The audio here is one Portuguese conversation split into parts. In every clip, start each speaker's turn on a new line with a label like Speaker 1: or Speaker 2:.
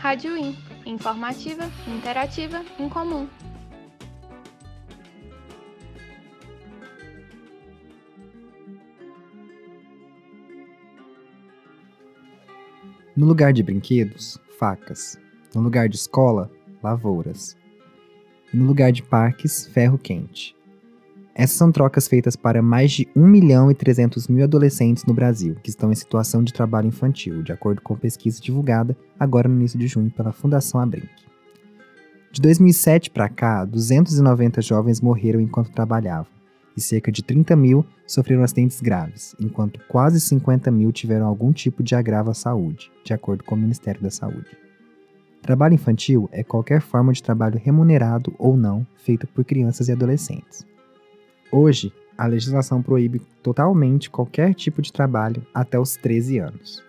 Speaker 1: Rádio In, informativa, interativa, incomum.
Speaker 2: No lugar de brinquedos, facas. No lugar de escola, lavouras. No lugar de parques, ferro quente. Essas são trocas feitas para mais de 1 milhão e 300 mil adolescentes no Brasil que estão em situação de trabalho infantil, de acordo com pesquisa divulgada agora no início de junho pela Fundação Abrinq. De 2007 para cá, 290 jovens morreram enquanto trabalhavam, e cerca de 30 mil sofreram acidentes graves, enquanto quase 50 mil tiveram algum tipo de agravo à saúde, de acordo com o Ministério da Saúde. Trabalho infantil é qualquer forma de trabalho remunerado ou não feito por crianças e adolescentes. Hoje, a legislação proíbe totalmente qualquer tipo de trabalho até os 13 anos.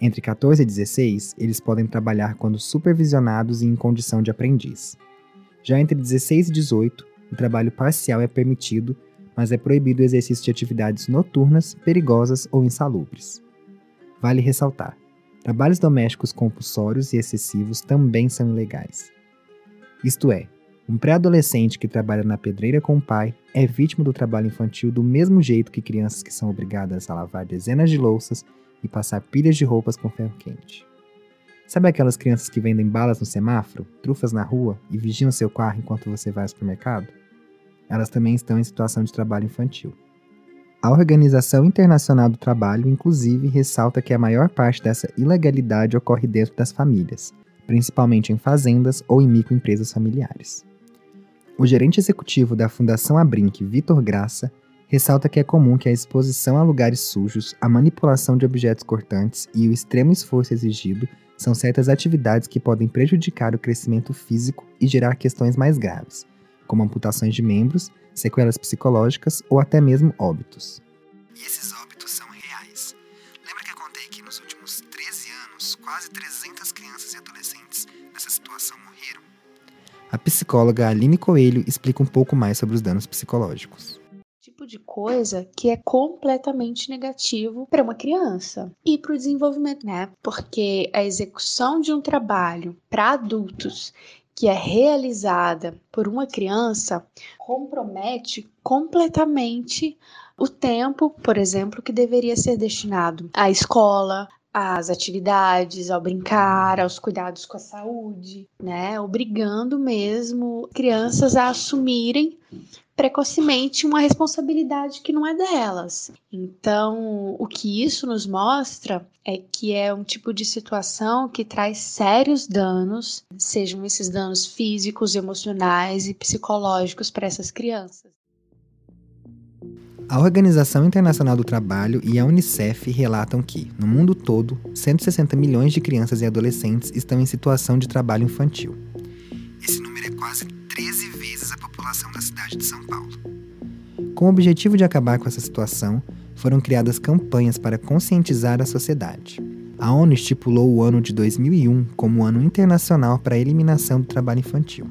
Speaker 2: Entre 14 e 16, eles podem trabalhar quando supervisionados e em condição de aprendiz. Já entre 16 e 18, o trabalho parcial é permitido, mas é proibido o exercício de atividades noturnas, perigosas ou insalubres. Vale ressaltar: trabalhos domésticos compulsórios e excessivos também são ilegais. Isto é, um pré-adolescente que trabalha na pedreira com o pai é vítima do trabalho infantil do mesmo jeito que crianças que são obrigadas a lavar dezenas de louças e passar pilhas de roupas com ferro quente. Sabe aquelas crianças que vendem balas no semáforo, trufas na rua e vigiam seu carro enquanto você vai ao supermercado? Elas também estão em situação de trabalho infantil. A Organização Internacional do Trabalho, inclusive, ressalta que a maior parte dessa ilegalidade ocorre dentro das famílias, principalmente em fazendas ou em microempresas familiares. O gerente executivo da Fundação Abrinq, Vitor Graça, ressalta que é comum que a exposição a lugares sujos, a manipulação de objetos cortantes e o extremo esforço exigido são certas atividades que podem prejudicar o crescimento físico e gerar questões mais graves, como amputações de membros, sequelas psicológicas ou até mesmo óbitos. A psicóloga Aline Coelho explica um pouco mais sobre os danos psicológicos.
Speaker 3: Tipo de coisa que é completamente negativo para uma criança e para o desenvolvimento, né? Porque a execução de um trabalho para adultos que é realizada por uma criança compromete completamente o tempo, por exemplo, que deveria ser destinado à escola, às atividades, ao brincar, aos cuidados com a saúde, né? Obrigando mesmo crianças a assumirem precocemente uma responsabilidade que não é delas. Então, o que isso nos mostra é que é um tipo de situação que traz sérios danos, sejam esses danos físicos, emocionais e psicológicos para essas crianças.
Speaker 2: A Organização Internacional do Trabalho e a Unicef relatam que, no mundo todo, 160 milhões de crianças e adolescentes estão em situação de trabalho infantil.
Speaker 4: Esse número é quase 13 vezes a população da cidade de São Paulo.
Speaker 2: Com o objetivo de acabar com essa situação, foram criadas campanhas para conscientizar a sociedade. A ONU estipulou o ano de 2001 como o Ano Internacional para a Eliminação do Trabalho Infantil.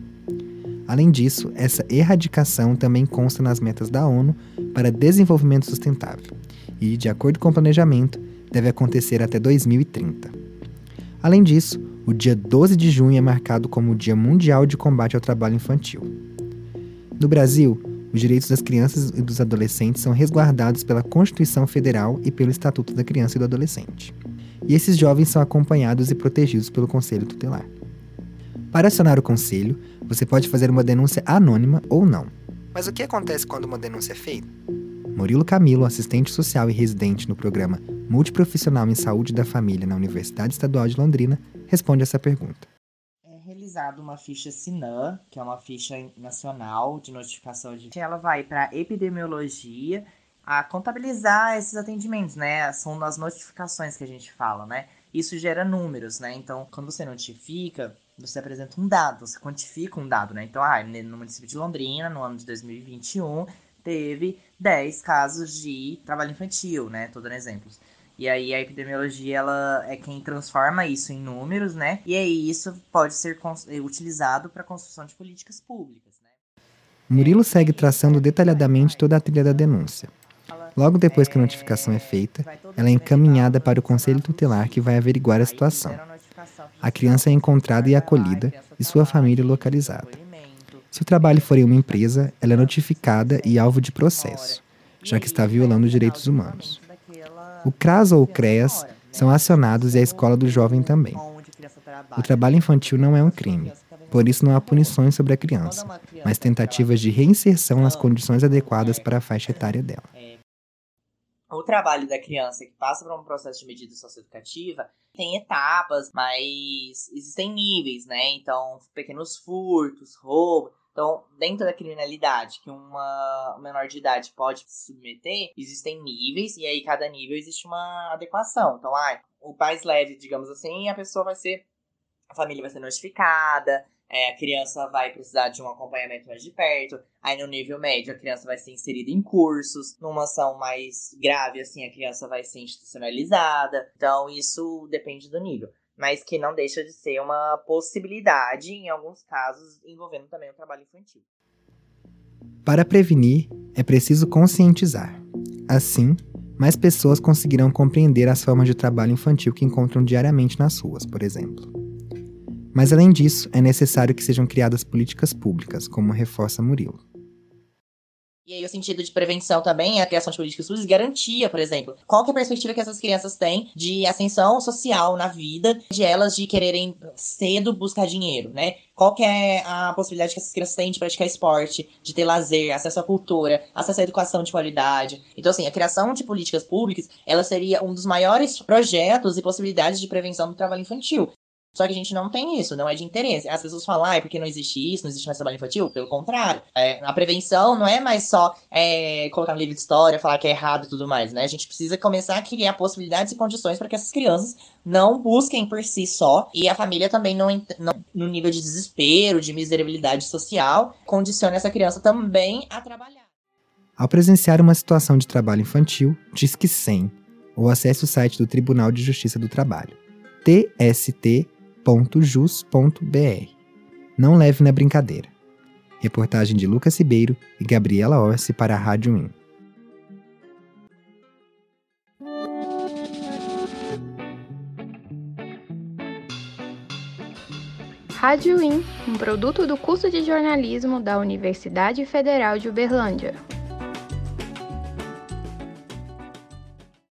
Speaker 2: Além disso, essa erradicação também consta nas metas da ONU para Desenvolvimento Sustentável e, de acordo com o planejamento, deve acontecer até 2030. Além disso, o dia 12 de junho é marcado como o Dia Mundial de Combate ao Trabalho Infantil. No Brasil, os direitos das crianças e dos adolescentes são resguardados pela Constituição Federal e pelo Estatuto da Criança e do Adolescente. E esses jovens são acompanhados e protegidos pelo Conselho Tutelar. Para acionar o conselho, você pode fazer uma denúncia anônima ou não. Mas o que acontece quando uma denúncia é feita? Murilo Camilo, assistente social e residente no programa Multiprofissional em Saúde da Família na Universidade Estadual de Londrina, responde essa pergunta.
Speaker 5: É realizada uma ficha SINAM, que é uma ficha nacional de notificação de. Ela vai para epidemiologia a contabilizar esses atendimentos, né? São as notificações que a gente fala, né? Isso gera números, né? Então, quando você notifica, você apresenta um dado, você quantifica um dado, né? Então, ah, no município de Londrina, no ano de 2021, teve 10 casos de trabalho infantil, né? Tô dando exemplos. E aí a epidemiologia ela é quem transforma isso em números, né? E aí isso pode ser eh, utilizado para a construção de políticas públicas, né?
Speaker 2: Murilo segue traçando detalhadamente toda a trilha da denúncia. Logo depois que a notificação é feita, ela é encaminhada para o conselho tutelar que vai averiguar a situação. A criança é encontrada e acolhida e sua família localizada. Se o trabalho for em uma empresa, ela é notificada e alvo de processo, já que está violando direitos humanos. O CRAS ou o CREAS são acionados e a escola do jovem também. O trabalho infantil não é um crime, por isso não há punições sobre a criança, mas tentativas de reinserção nas condições adequadas para a faixa etária dela.
Speaker 5: O trabalho da criança que passa por um processo de medida socioeducativa tem etapas, mas existem níveis, né? Então, pequenos furtos, roubo. Então, dentro da criminalidade que uma menor de idade pode se submeter, existem níveis, e aí cada nível existe uma adequação. Então, ah, o mais leve, digamos assim, a pessoa vai ser. A família vai ser notificada, é, a criança vai precisar de um acompanhamento mais de perto. Aí no nível médio, a criança vai ser inserida em cursos. Numa ação mais grave, assim, a criança vai ser institucionalizada. Então, isso depende do nível. Mas que não deixa de ser uma possibilidade, em alguns casos, envolvendo também o trabalho infantil.
Speaker 2: Para prevenir, é preciso conscientizar. Assim, mais pessoas conseguirão compreender as formas de trabalho infantil que encontram diariamente nas ruas, por exemplo. Mas além disso, é necessário que sejam criadas políticas públicas, como reforça Murilo.
Speaker 5: E aí o sentido de prevenção também é a criação de políticas públicas garantia, por exemplo. Qual que é a perspectiva que essas crianças têm de ascensão social na vida, de elas de quererem cedo buscar dinheiro, né? Qual que é a possibilidade que essas crianças têm de praticar esporte, de ter lazer, acesso à cultura, acesso à educação de qualidade. Então, assim, a criação de políticas públicas, ela seria um dos maiores projetos e possibilidades de prevenção do trabalho infantil. Só que a gente não tem isso, não é de interesse. As pessoas falam, ah, é porque não existe isso, não existe mais trabalho infantil. Pelo contrário, é, a prevenção não é mais só é, colocar no livro de história, falar que é errado e tudo mais, né? A gente precisa começar a criar possibilidades e condições para que essas crianças não busquem por si só e a família também não, não no nível de desespero, de miserabilidade social, condicione essa criança também a trabalhar.
Speaker 2: Ao presenciar uma situação de trabalho infantil, disque 100 ou acesse o site do Tribunal de Justiça do Trabalho. TST www.jus.br. Não leve na brincadeira. Reportagem de Lucas Ribeiro e Gabriela Orsi para a Rádio In.
Speaker 1: Rádio In, um produto do curso de jornalismo da Universidade Federal de Uberlândia.